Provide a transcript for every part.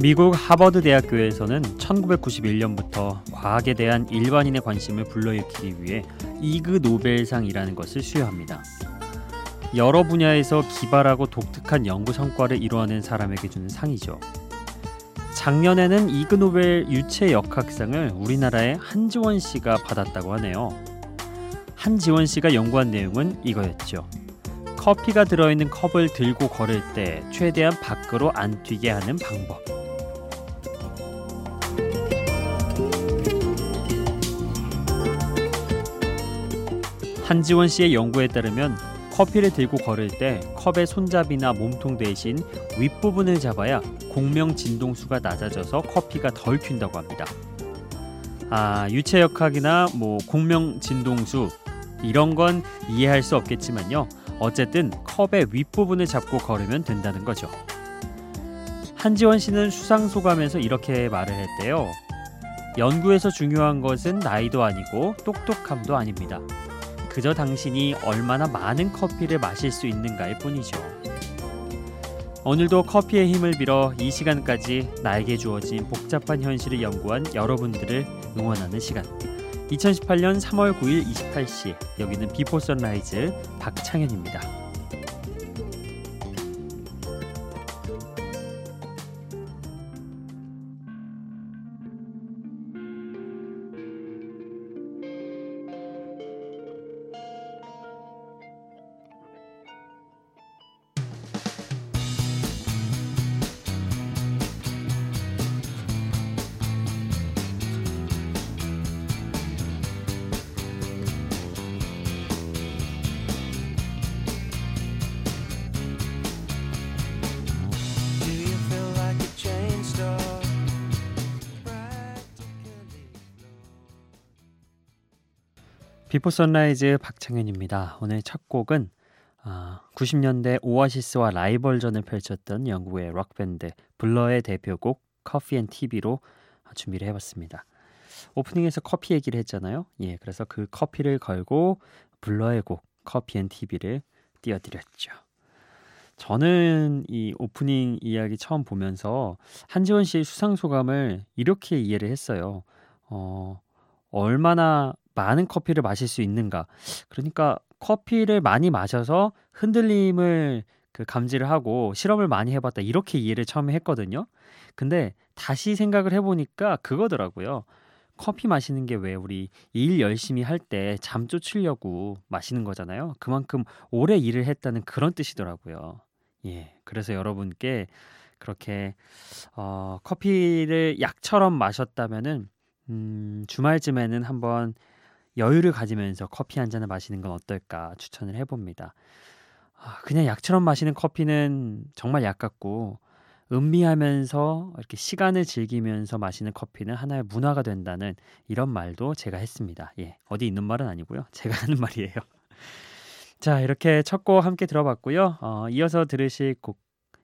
미국 하버드 대학교에서는 1991년부터 과학에 대한 일반인의 관심을 불러일으키기 위해 이그 노벨상이라는 것을 수여합니다. 여러 분야에서 기발하고 독특한 연구 성과를 이루어낸 사람에게 주는 상이죠. 작년에는 이그 노벨 유체 역학상을 우리나라의 한지원 씨가 받았다고 하네요. 한지원 씨가 연구한 내용은 이거였죠. 커피가 들어있는 컵을 들고 걸을 때 최대한 밖으로 안 튀게 하는 방법. 한지원 씨의 연구에 따르면 커피를 들고 걸을 때 컵의 손잡이나 몸통 대신 윗부분을 잡아야 공명 진동수가 낮아져서 커피가 덜 튄다고 합니다. 아, 유체역학이나 뭐 공명 진동수 이런 건 이해할 수 없겠지만요. 어쨌든 컵의 윗부분을 잡고 걸으면 된다는 거죠. 한지원 씨는 수상 소감에서 이렇게 말을 했대요. 연구에서 중요한 것은 나이도 아니고 똑똑함도 아닙니다. 그저 당신이 얼마나 많은 커피를 마실 수 있는가일 뿐이죠. 오늘도 커피의 힘을 빌어 이 시간까지 나에게 주어진 복잡한 현실을 연구한 여러분들을 응원하는 시간. 2018년 3월 9일 28시 여기는 Before Sunrise 박창현입니다. Before Sunrise 박창현입니다. 오늘 첫 곡은 아, 90년대 오아시스와 라이벌전을 펼쳤던 영국의 록밴드 블러의 대표곡 Coffee & TV로 준비를 해봤습니다. 오프닝에서 커피 얘기를 했잖아요. 예, 그래서 그 커피를 걸고 블러의 곡 Coffee & TV를 띄워드렸죠. 저는 이 오프닝 이야기 처음 보면서 한지원 씨의 수상 소감을 이렇게 이해를 했어요. 어, 얼마나 많은 커피를 마실 수 있는가. 그러니까 커피를 많이 마셔서 흔들림을 그 감지를 하고 실험을 많이 해봤다. 이렇게 이해를 처음에 했거든요. 근데 다시 생각을 해보니까 그거더라고요. 커피 마시는 게 왜 우리 일 열심히 할 때 잠 쫓으려고 마시는 거잖아요. 그만큼 오래 일을 했다는 그런 뜻이더라고요. 예. 그래서 여러분께 그렇게 어, 커피를 약처럼 마셨다면은 음, 주말쯤에는 한번 여유를 가지면서 커피 한 잔을 마시는 건 어떨까 추천을 해봅니다. 아, 그냥 약처럼 마시는 커피는 정말 약 같고 음미하면서 이렇게 시간을 즐기면서 마시는 커피는 하나의 문화가 된다는 이런 말도 제가 했습니다. 예, 어디 있는 말은 아니고요. 제가 하는 말이에요. 자, 이렇게 첫 곡 함께 들어봤고요. 어, 이어서 들으실 곡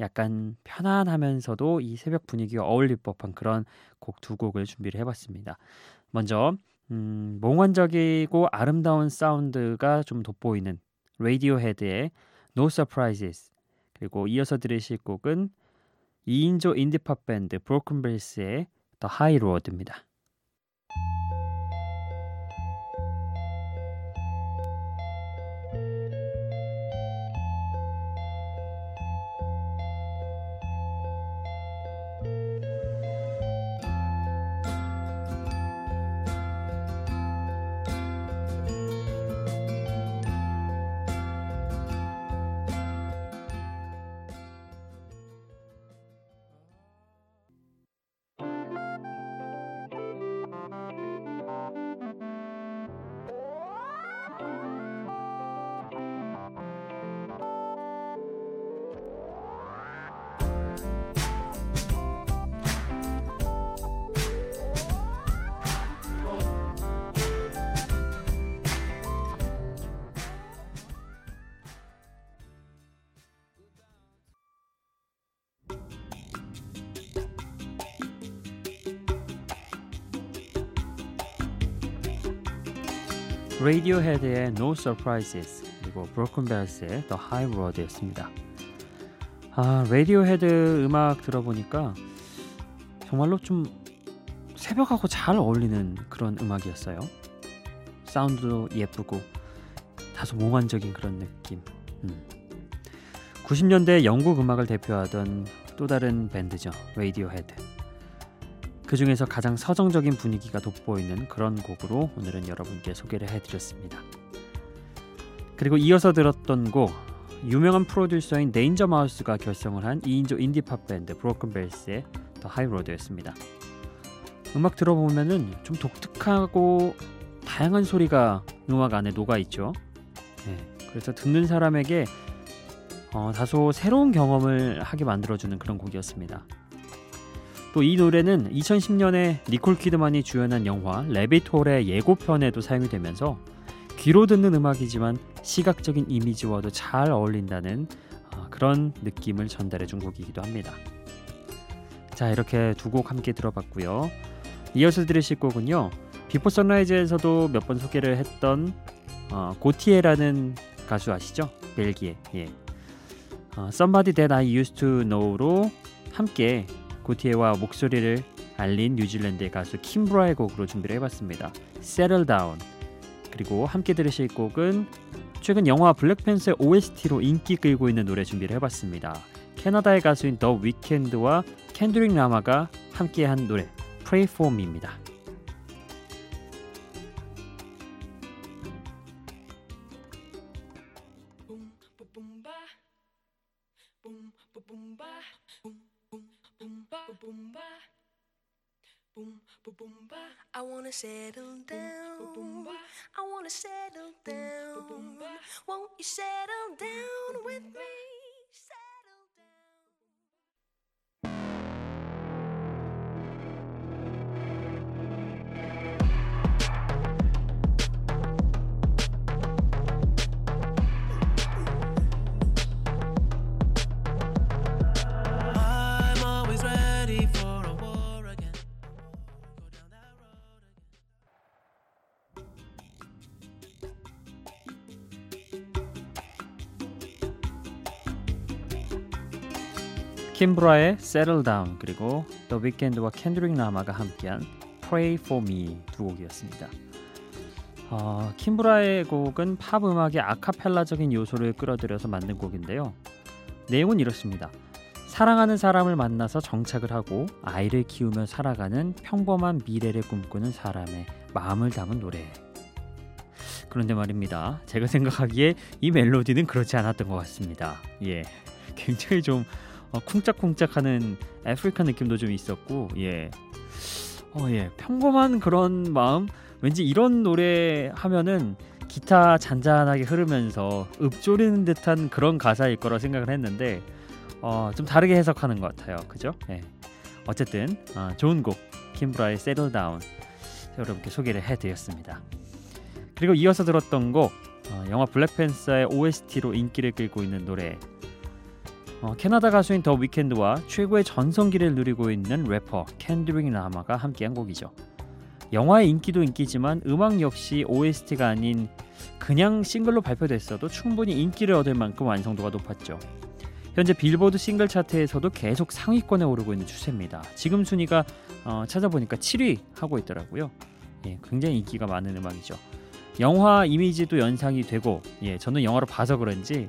약간 편안하면서도 이 새벽 분위기와 어울릴 법한 그런 곡 두 곡을 준비를 해봤습니다. 먼저 음, 몽환적이고 아름다운 사운드가 좀 돋보이는 레디오 헤드의 No Surprises 그리고 이어서 들으실 곡은 2인조 인디팝 밴드 브로큰 벨스의 The High Road입니다. 레이디오헤드의 No Surprises 그리고 브로큰 벨스의 The High Road였습니다. 아, 레이디오헤드 음악 들어보니까 정말로 좀 새벽하고 잘 어울리는 그런 음악이었어요. 사운드도 예쁘고 다소 몽환적인 그런 느낌. 음. 90년대 영국 음악을 대표하던 또 다른 밴드죠. 헤드. 그 중에서 가장 서정적인 분위기가 돋보이는 그런 곡으로 오늘은 여러분께 소개를 해드렸습니다. 그리고 이어서 들었던 곡 유명한 프로듀서인 데인저 마우스가 결성을 한 2인조 인디팝 밴드 브로큰 벨스의 더 하이로드였습니다. 음악 들어보면은 좀 독특하고 다양한 소리가 음악 안에 녹아 있죠. 네, 그래서 듣는 사람에게 어, 다소 새로운 경험을 하게 만들어주는 그런 곡이었습니다. 또 이 노래는 2010년에 니콜 키드만이 주연한 영화 Rabbit Hole의 예고편에도 사용이 되면서 귀로 듣는 음악이지만 시각적인 이미지와도 잘 어울린다는 어, 그런 느낌을 전달해 준 곡이기도 합니다. 자 이렇게 두 곡 함께 들어봤고요. 이어서 들으실 곡은요. Before Sunrise에서도 몇 번 소개를 했던 어, 고티에라는 가수 아시죠? 벨기에. 예. 어, Somebody That I Used to Know로 함께 고티에와 목소리를 알린 뉴질랜드의 가수 킴브라의 곡으로 준비를 해봤습니다. Settle Down. 그리고 함께 들으실 곡은 최근 영화 블랙팬서의 OST로 인기 끌고 있는 노래 준비를 해봤습니다. 캐나다의 가수인 더 위켄드와 캔드릭 라마가 함께한 노래 Pray For Me입니다. Settle down. I wanna settle down. Won't you settle down with me? 킴브라의 Settle Down 그리고 The Weeknd와 캔드릭 라마가 함께한 Pray For Me 두 곡이었습니다. 어, 킴브라의 곡은 팝 음악의 아카펠라적인 요소를 끌어들여서 만든 곡인데요. 내용은 이렇습니다. 사랑하는 사람을 만나서 정착을 하고 아이를 키우며 살아가는 평범한 미래를 꿈꾸는 사람의 마음을 담은 노래. 그런데 말입니다. 제가 생각하기에 이 멜로디는 그렇지 않았던 것 같습니다. 예. 굉장히 좀 어, 쿵짝쿵짝하는 아프리카 느낌도 좀 있었고 예. 어, 예. 평범한 그런 마음 왠지 이런 노래 하면은 기타 잔잔하게 흐르면서 읊조리는 듯한 그런 가사일 거라 생각을 했는데 어, 좀 다르게 해석하는 것 같아요. 그죠? 예. 어쨌든 어, 좋은 곡 김브라의 Settle Down 여러분께 소개를 해드렸습니다. 그리고 이어서 들었던 곡 어, 영화 블랙팬서의 OST로 인기를 끌고 있는 노래 어, 캐나다 가수인 더 위켄드와 최고의 전성기를 누리고 있는 래퍼 켄드릭 라마가 함께한 곡이죠. 영화의 인기도 인기지만 음악 역시 OST가 아닌 그냥 싱글로 발표됐어도 충분히 인기를 얻을 만큼 완성도가 높았죠. 현재 빌보드 싱글 차트에서도 계속 상위권에 오르고 있는 추세입니다. 지금 순위가 어, 찾아보니까 7위 하고 있더라고요. 예, 굉장히 인기가 많은 음악이죠. 영화 이미지도 연상이 되고, 예, 저는 영화로 봐서 그런지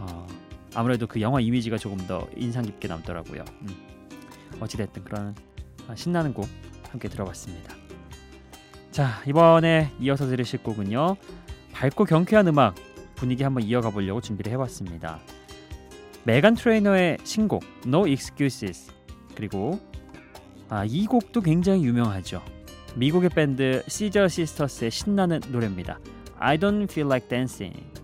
어, 아무래도 그 영화 이미지가 조금 더 인상 깊게 남더라고요. 음. 어찌됐든 그런 아, 신나는 곡 함께 들어봤습니다. 자 이번에 이어서 들으실 곡은요 밝고 경쾌한 음악 분위기 한번 이어가 보려고 준비를 해봤습니다. 메간 트레이너의 신곡 No Excuses 그리고 아, 이 곡도 굉장히 유명하죠. 미국의 밴드 시저 시스터스의 신나는 노래입니다. I don't feel like dancing.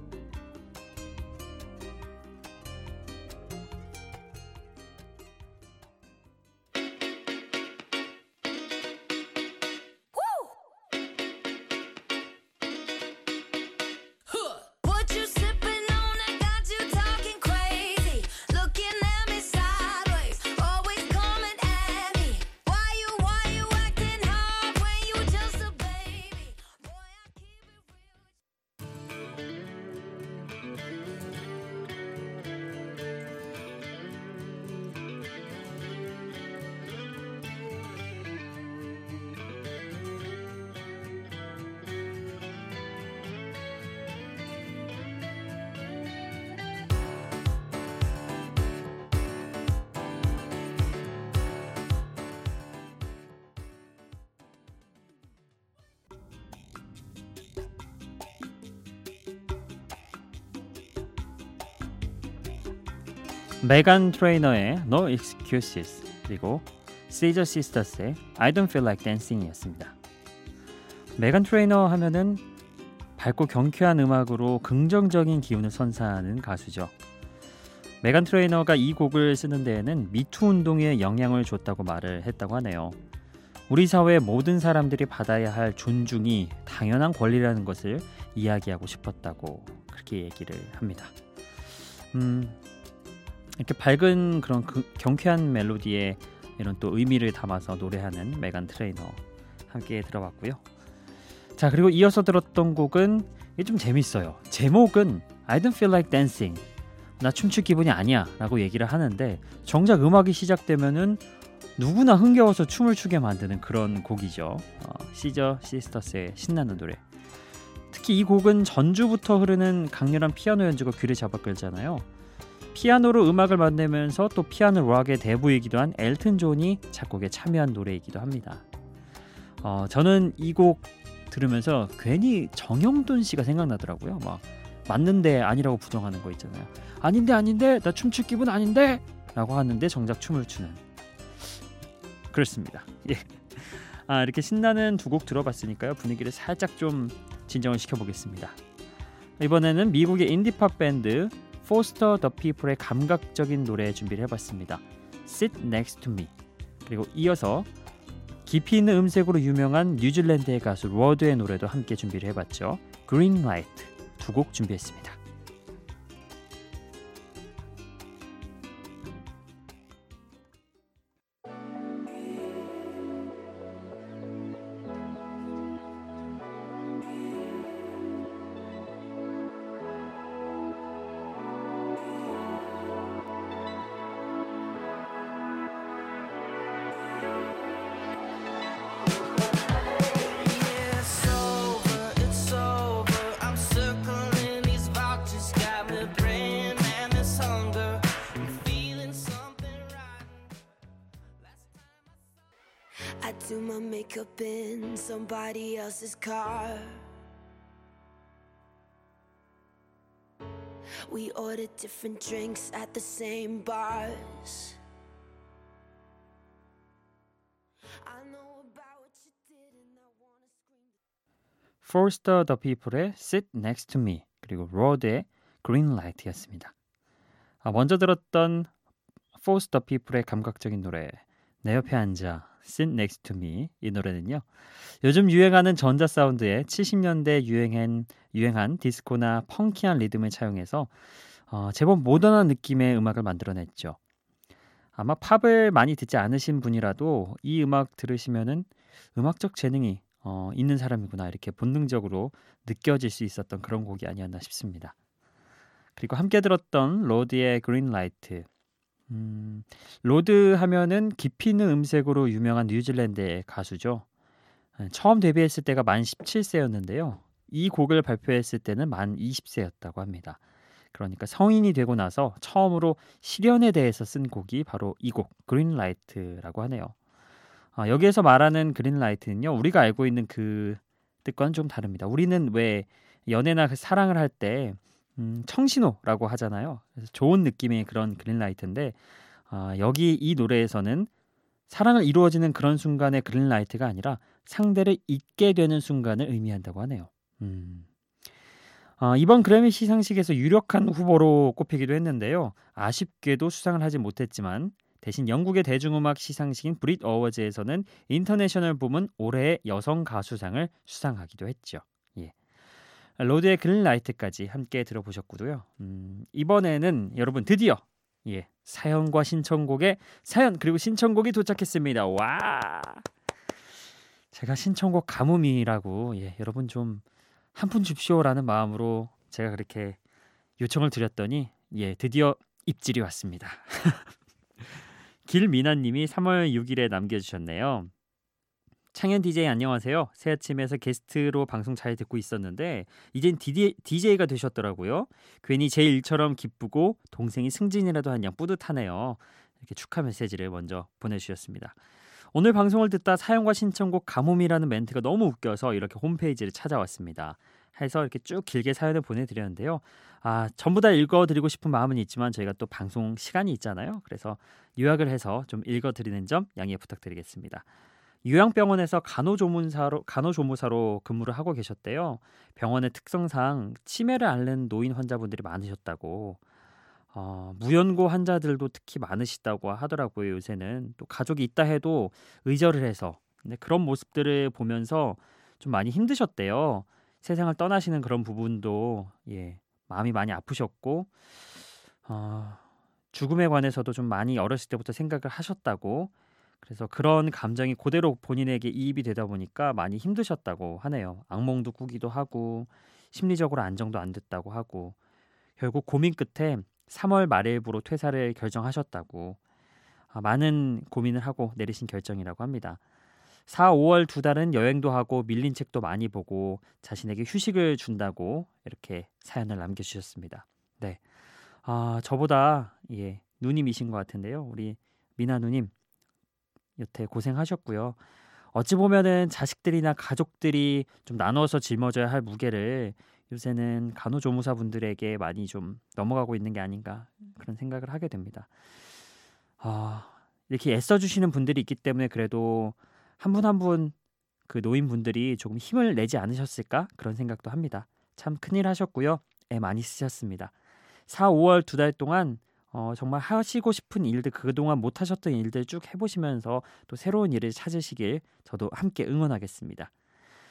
메간 트레이너의 No Excuses 그리고 Scissor Sisters의 I Don't Feel Like Dancing이었습니다. 메간 트레이너 하면은 밝고 경쾌한 음악으로 긍정적인 기운을 선사하는 가수죠. 메간 트레이너가 이 곡을 쓰는 데에는 미투 운동에 영향을 줬다고 말을 했다고 하네요. 우리 사회의 모든 사람들이 받아야 할 존중이 당연한 권리라는 것을 이야기하고 싶었다고 그렇게 얘기를 합니다. 음, 이렇게 밝은 그런 그 경쾌한 멜로디에 이런 또 의미를 담아서 노래하는 메간 트레이너 함께 들어봤고요. 자 그리고 이어서 들었던 곡은 이게 좀 재밌어요. 제목은 I don't feel like dancing. 나 춤출 기분이 아니야라고 얘기를 하는데 정작 음악이 시작되면은 누구나 흥겨워서 춤을 추게 만드는 그런 곡이죠. 어, 시저 시스터스의 신나는 노래. 특히 이 곡은 전주부터 흐르는 강렬한 피아노 연주가 귀를 잡아끌잖아요. 피아노로 음악을 만들면서 또 피아노 락의 대부이기도 한 엘튼 존이 작곡에 참여한 노래이기도 합니다. 어, 저는 이 곡 들으면서 괜히 정형돈 씨가 생각나더라고요. 막 맞는데 아니라고 부정하는 거 있잖아요. 아닌데 아닌데 나 춤출 기분 아닌데 라고 하는데 정작 춤을 추는 그렇습니다. 예. 아 이렇게 신나는 두 곡 들어봤으니까요 분위기를 살짝 좀 진정을 시켜보겠습니다. 이번에는 미국의 인디팝 밴드 포스터 더 피플의 감각적인 노래 준비를 해봤습니다. Sit Next to Me 그리고 이어서 깊이 있는 음색으로 유명한 뉴질랜드의 가수 로드의 노래도 함께 준비를 해봤죠. Green Light 두 곡 준비했습니다. Do my makeup in somebody else's car. We order different drinks at the same bars. Forster the People의 Sit Next to Me 그리고 로드의 Green Light였습니다. 아, 먼저 들었던 Force the People의 감각적인 노래 내 옆에 앉아 Sit Next to Me 이 노래는요. 요즘 유행하는 전자 사운드에 70년대 유행한 유행한 디스코나 펑키한 리듬을 차용해서 어, 제법 모던한 느낌의 음악을 만들어냈죠. 아마 팝을 많이 듣지 않으신 분이라도 이 음악 들으시면은 음악적 재능이 어, 있는 사람이구나 이렇게 본능적으로 느껴질 수 있었던 그런 곡이 아니었나 싶습니다. 그리고 함께 들었던 로드의 Green Light. 음, 로드 하면은 깊이 있는 음색으로 유명한 뉴질랜드의 가수죠. 예, 처음 데뷔했을 때가 만 17세였는데요. 이 곡을 발표했을 때는 만 20세였다고 합니다. 그러니까 성인이 되고 나서 처음으로 실연에 대해서 쓴 곡이 바로 이 곡 Green Light라고 하네요. 아, 여기에서 말하는 Green Light는요. 우리가 알고 있는 그 뜻과는 좀 다릅니다. 우리는 왜 연애나 그 사랑을 할 때 음, 청신호라고 하잖아요. 그래서 좋은 느낌의 그런 green light인데 아, 여기 이 노래에서는 사랑을 이루어지는 그런 순간의 green light가 아니라 상대를 잊게 되는 순간을 의미한다고 하네요. 음. 아, 이번 그래미 시상식에서 유력한 후보로 꼽히기도 했는데요. 아쉽게도 수상을 하지 못했지만 대신 영국의 대중음악 시상식인 브릿 어워즈에서는 인터내셔널 부문 올해의 여성 가수상을 수상하기도 했죠. 예. 로드의 그린라이트까지 함께 들어보셨고요. 음, 이번에는 여러분 드디어 예, 사연과 신청곡의 사연 그리고 신청곡이 도착했습니다. 와! 제가 신청곡 가뭄이라고 예, 여러분 좀 한 푼 줍쇼라는 마음으로 제가 그렇게 요청을 드렸더니 예, 드디어 입질이 왔습니다. 길미나 님이 3월 6일에 남겨 주셨네요. 창현 DJ 안녕하세요. 새 아침에서 게스트로 방송 잘 듣고 있었는데 이젠 DJ가 되셨더라고요. 괜히 제 일처럼 기쁘고 동생이 승진이라도 한 양 뿌듯하네요. 이렇게 축하 메시지를 먼저 보내주셨습니다. 오늘 방송을 듣다 사연과 신청곡 가뭄이라는 멘트가 너무 웃겨서 이렇게 홈페이지를 찾아왔습니다. 해서 이렇게 쭉 길게 사연을 보내드렸는데요. 아 전부 다 읽어드리고 싶은 마음은 있지만 저희가 또 방송 시간이 있잖아요. 그래서 요약을 해서 좀 읽어드리는 점 양해 부탁드리겠습니다. 요양병원에서 간호조무사로 간호조무사로 근무를 하고 계셨대요. 병원의 특성상 치매를 앓는 노인 환자분들이 많으셨다고. 어, 무연고 환자들도 특히 많으시다고 하더라고요. 요새는 또 가족이 있다 해도 의절을 해서 근데 그런 모습들을 보면서 좀 많이 힘드셨대요. 세상을 떠나시는 그런 부분도 예 마음이 많이 아프셨고 어, 죽음에 관해서도 좀 많이 어렸을 때부터 생각을 하셨다고 그래서 그런 감정이 그대로 본인에게 이입이 되다 보니까 많이 힘드셨다고 하네요. 악몽도 꾸기도 하고 심리적으로 안정도 안 됐다고 하고 결국 고민 끝에 3월 말일부로 퇴사를 결정하셨다고 아, 많은 고민을 하고 내리신 결정이라고 합니다. 4, 5월 두 달은 여행도 하고 밀린 책도 많이 보고 자신에게 휴식을 준다고 이렇게 사연을 남겨주셨습니다. 네, 아 저보다 예 누님이신 것 같은데요. 우리 미나 누님 여태 고생하셨고요. 어찌 보면은 자식들이나 가족들이 좀 나눠서 짊어져야 할 무게를 요새는 간호조무사 분들에게 많이 좀 넘어가고 있는 게 아닌가 그런 생각을 하게 됩니다. 아, 이렇게 애써 주시는 분들이 있기 때문에 그래도 한 분 한 분 그 노인분들이 조금 힘을 내지 않으셨을까 그런 생각도 합니다. 참 큰일 하셨고요. 애 많이 쓰셨습니다. 4, 5월 두 달 동안 어, 정말 하시고 싶은 일들 그동안 못 하셨던 일들 쭉 해보시면서 또 새로운 일을 찾으시길 저도 함께 응원하겠습니다.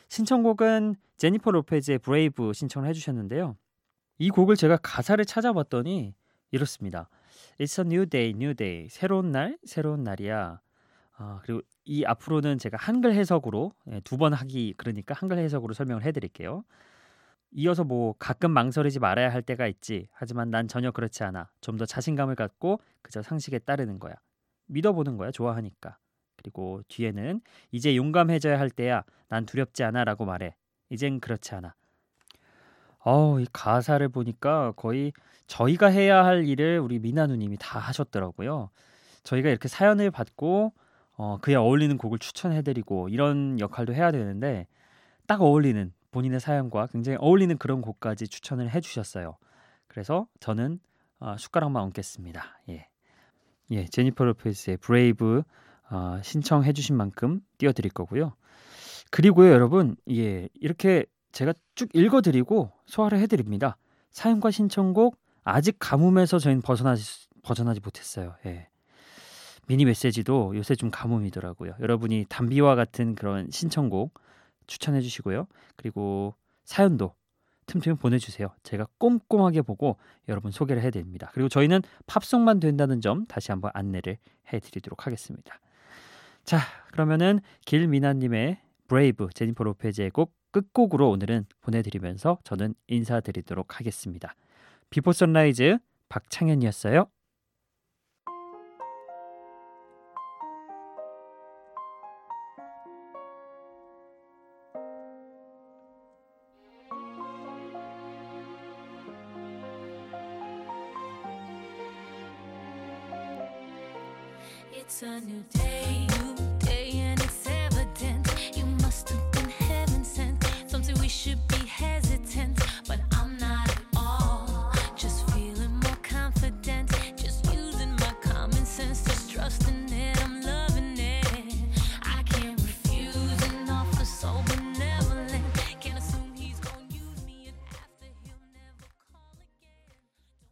신청곡은 제니퍼 로페즈의 Brave 신청을 해주셨는데요. 이 곡을 제가 가사를 찾아봤더니 이렇습니다. It's a new day, new day. 새로운 날, 새로운 날이야. 아, 그리고 이 앞으로는 제가 한글 해석으로 예, 두번 하기 그러니까 한글 해석으로 설명을 해드릴게요. 이어서 뭐 가끔 망설이지 말아야 할 때가 있지. 하지만 난 전혀 그렇지 않아. 좀 더 자신감을 갖고 그저 상식에 따르는 거야. 믿어보는 거야. 좋아하니까. 그리고 뒤에는 이제 용감해져야 할 때야. 난 두렵지 않아라고 말해. 이젠 그렇지 않아. 어우, 이 가사를 보니까 거의 저희가 해야 할 일을 우리 미나 누님이 다 하셨더라고요. 저희가 이렇게 사연을 받고 어, 그에 어울리는 곡을 추천해드리고 이런 역할도 해야 되는데 딱 어울리는 본인의 사연과 굉장히 어울리는 그런 곡까지 추천을 해주셨어요. 그래서 저는 어, 숟가락만 얹겠습니다. 예, 예, 제니퍼 로페스의 Brave 어, 신청해주신 만큼 띄워드릴 거고요. 그리고요, 여러분, 예, 이렇게 제가 쭉 읽어드리고 소화를 해드립니다. 사연과 신청곡 아직 가뭄에서 저희는 벗어나지 벗어나지 못했어요. 예. 미니 메시지도 요새 좀 가뭄이더라고요. 여러분이 단비와 같은 그런 신청곡 추천해 주시고요. 그리고 사연도 틈틈이 보내주세요. 제가 꼼꼼하게 보고 여러분 소개를 해드립니다. 그리고 저희는 팝송만 된다는 점 다시 한번 안내를 해드리도록 하겠습니다. 자, 그러면은 길미나님의 Brave 제니퍼 로페즈의 곡 끝곡으로 오늘은 보내드리면서 저는 인사드리도록 하겠습니다. Before Sunrise 박창현이었어요. It's a new day,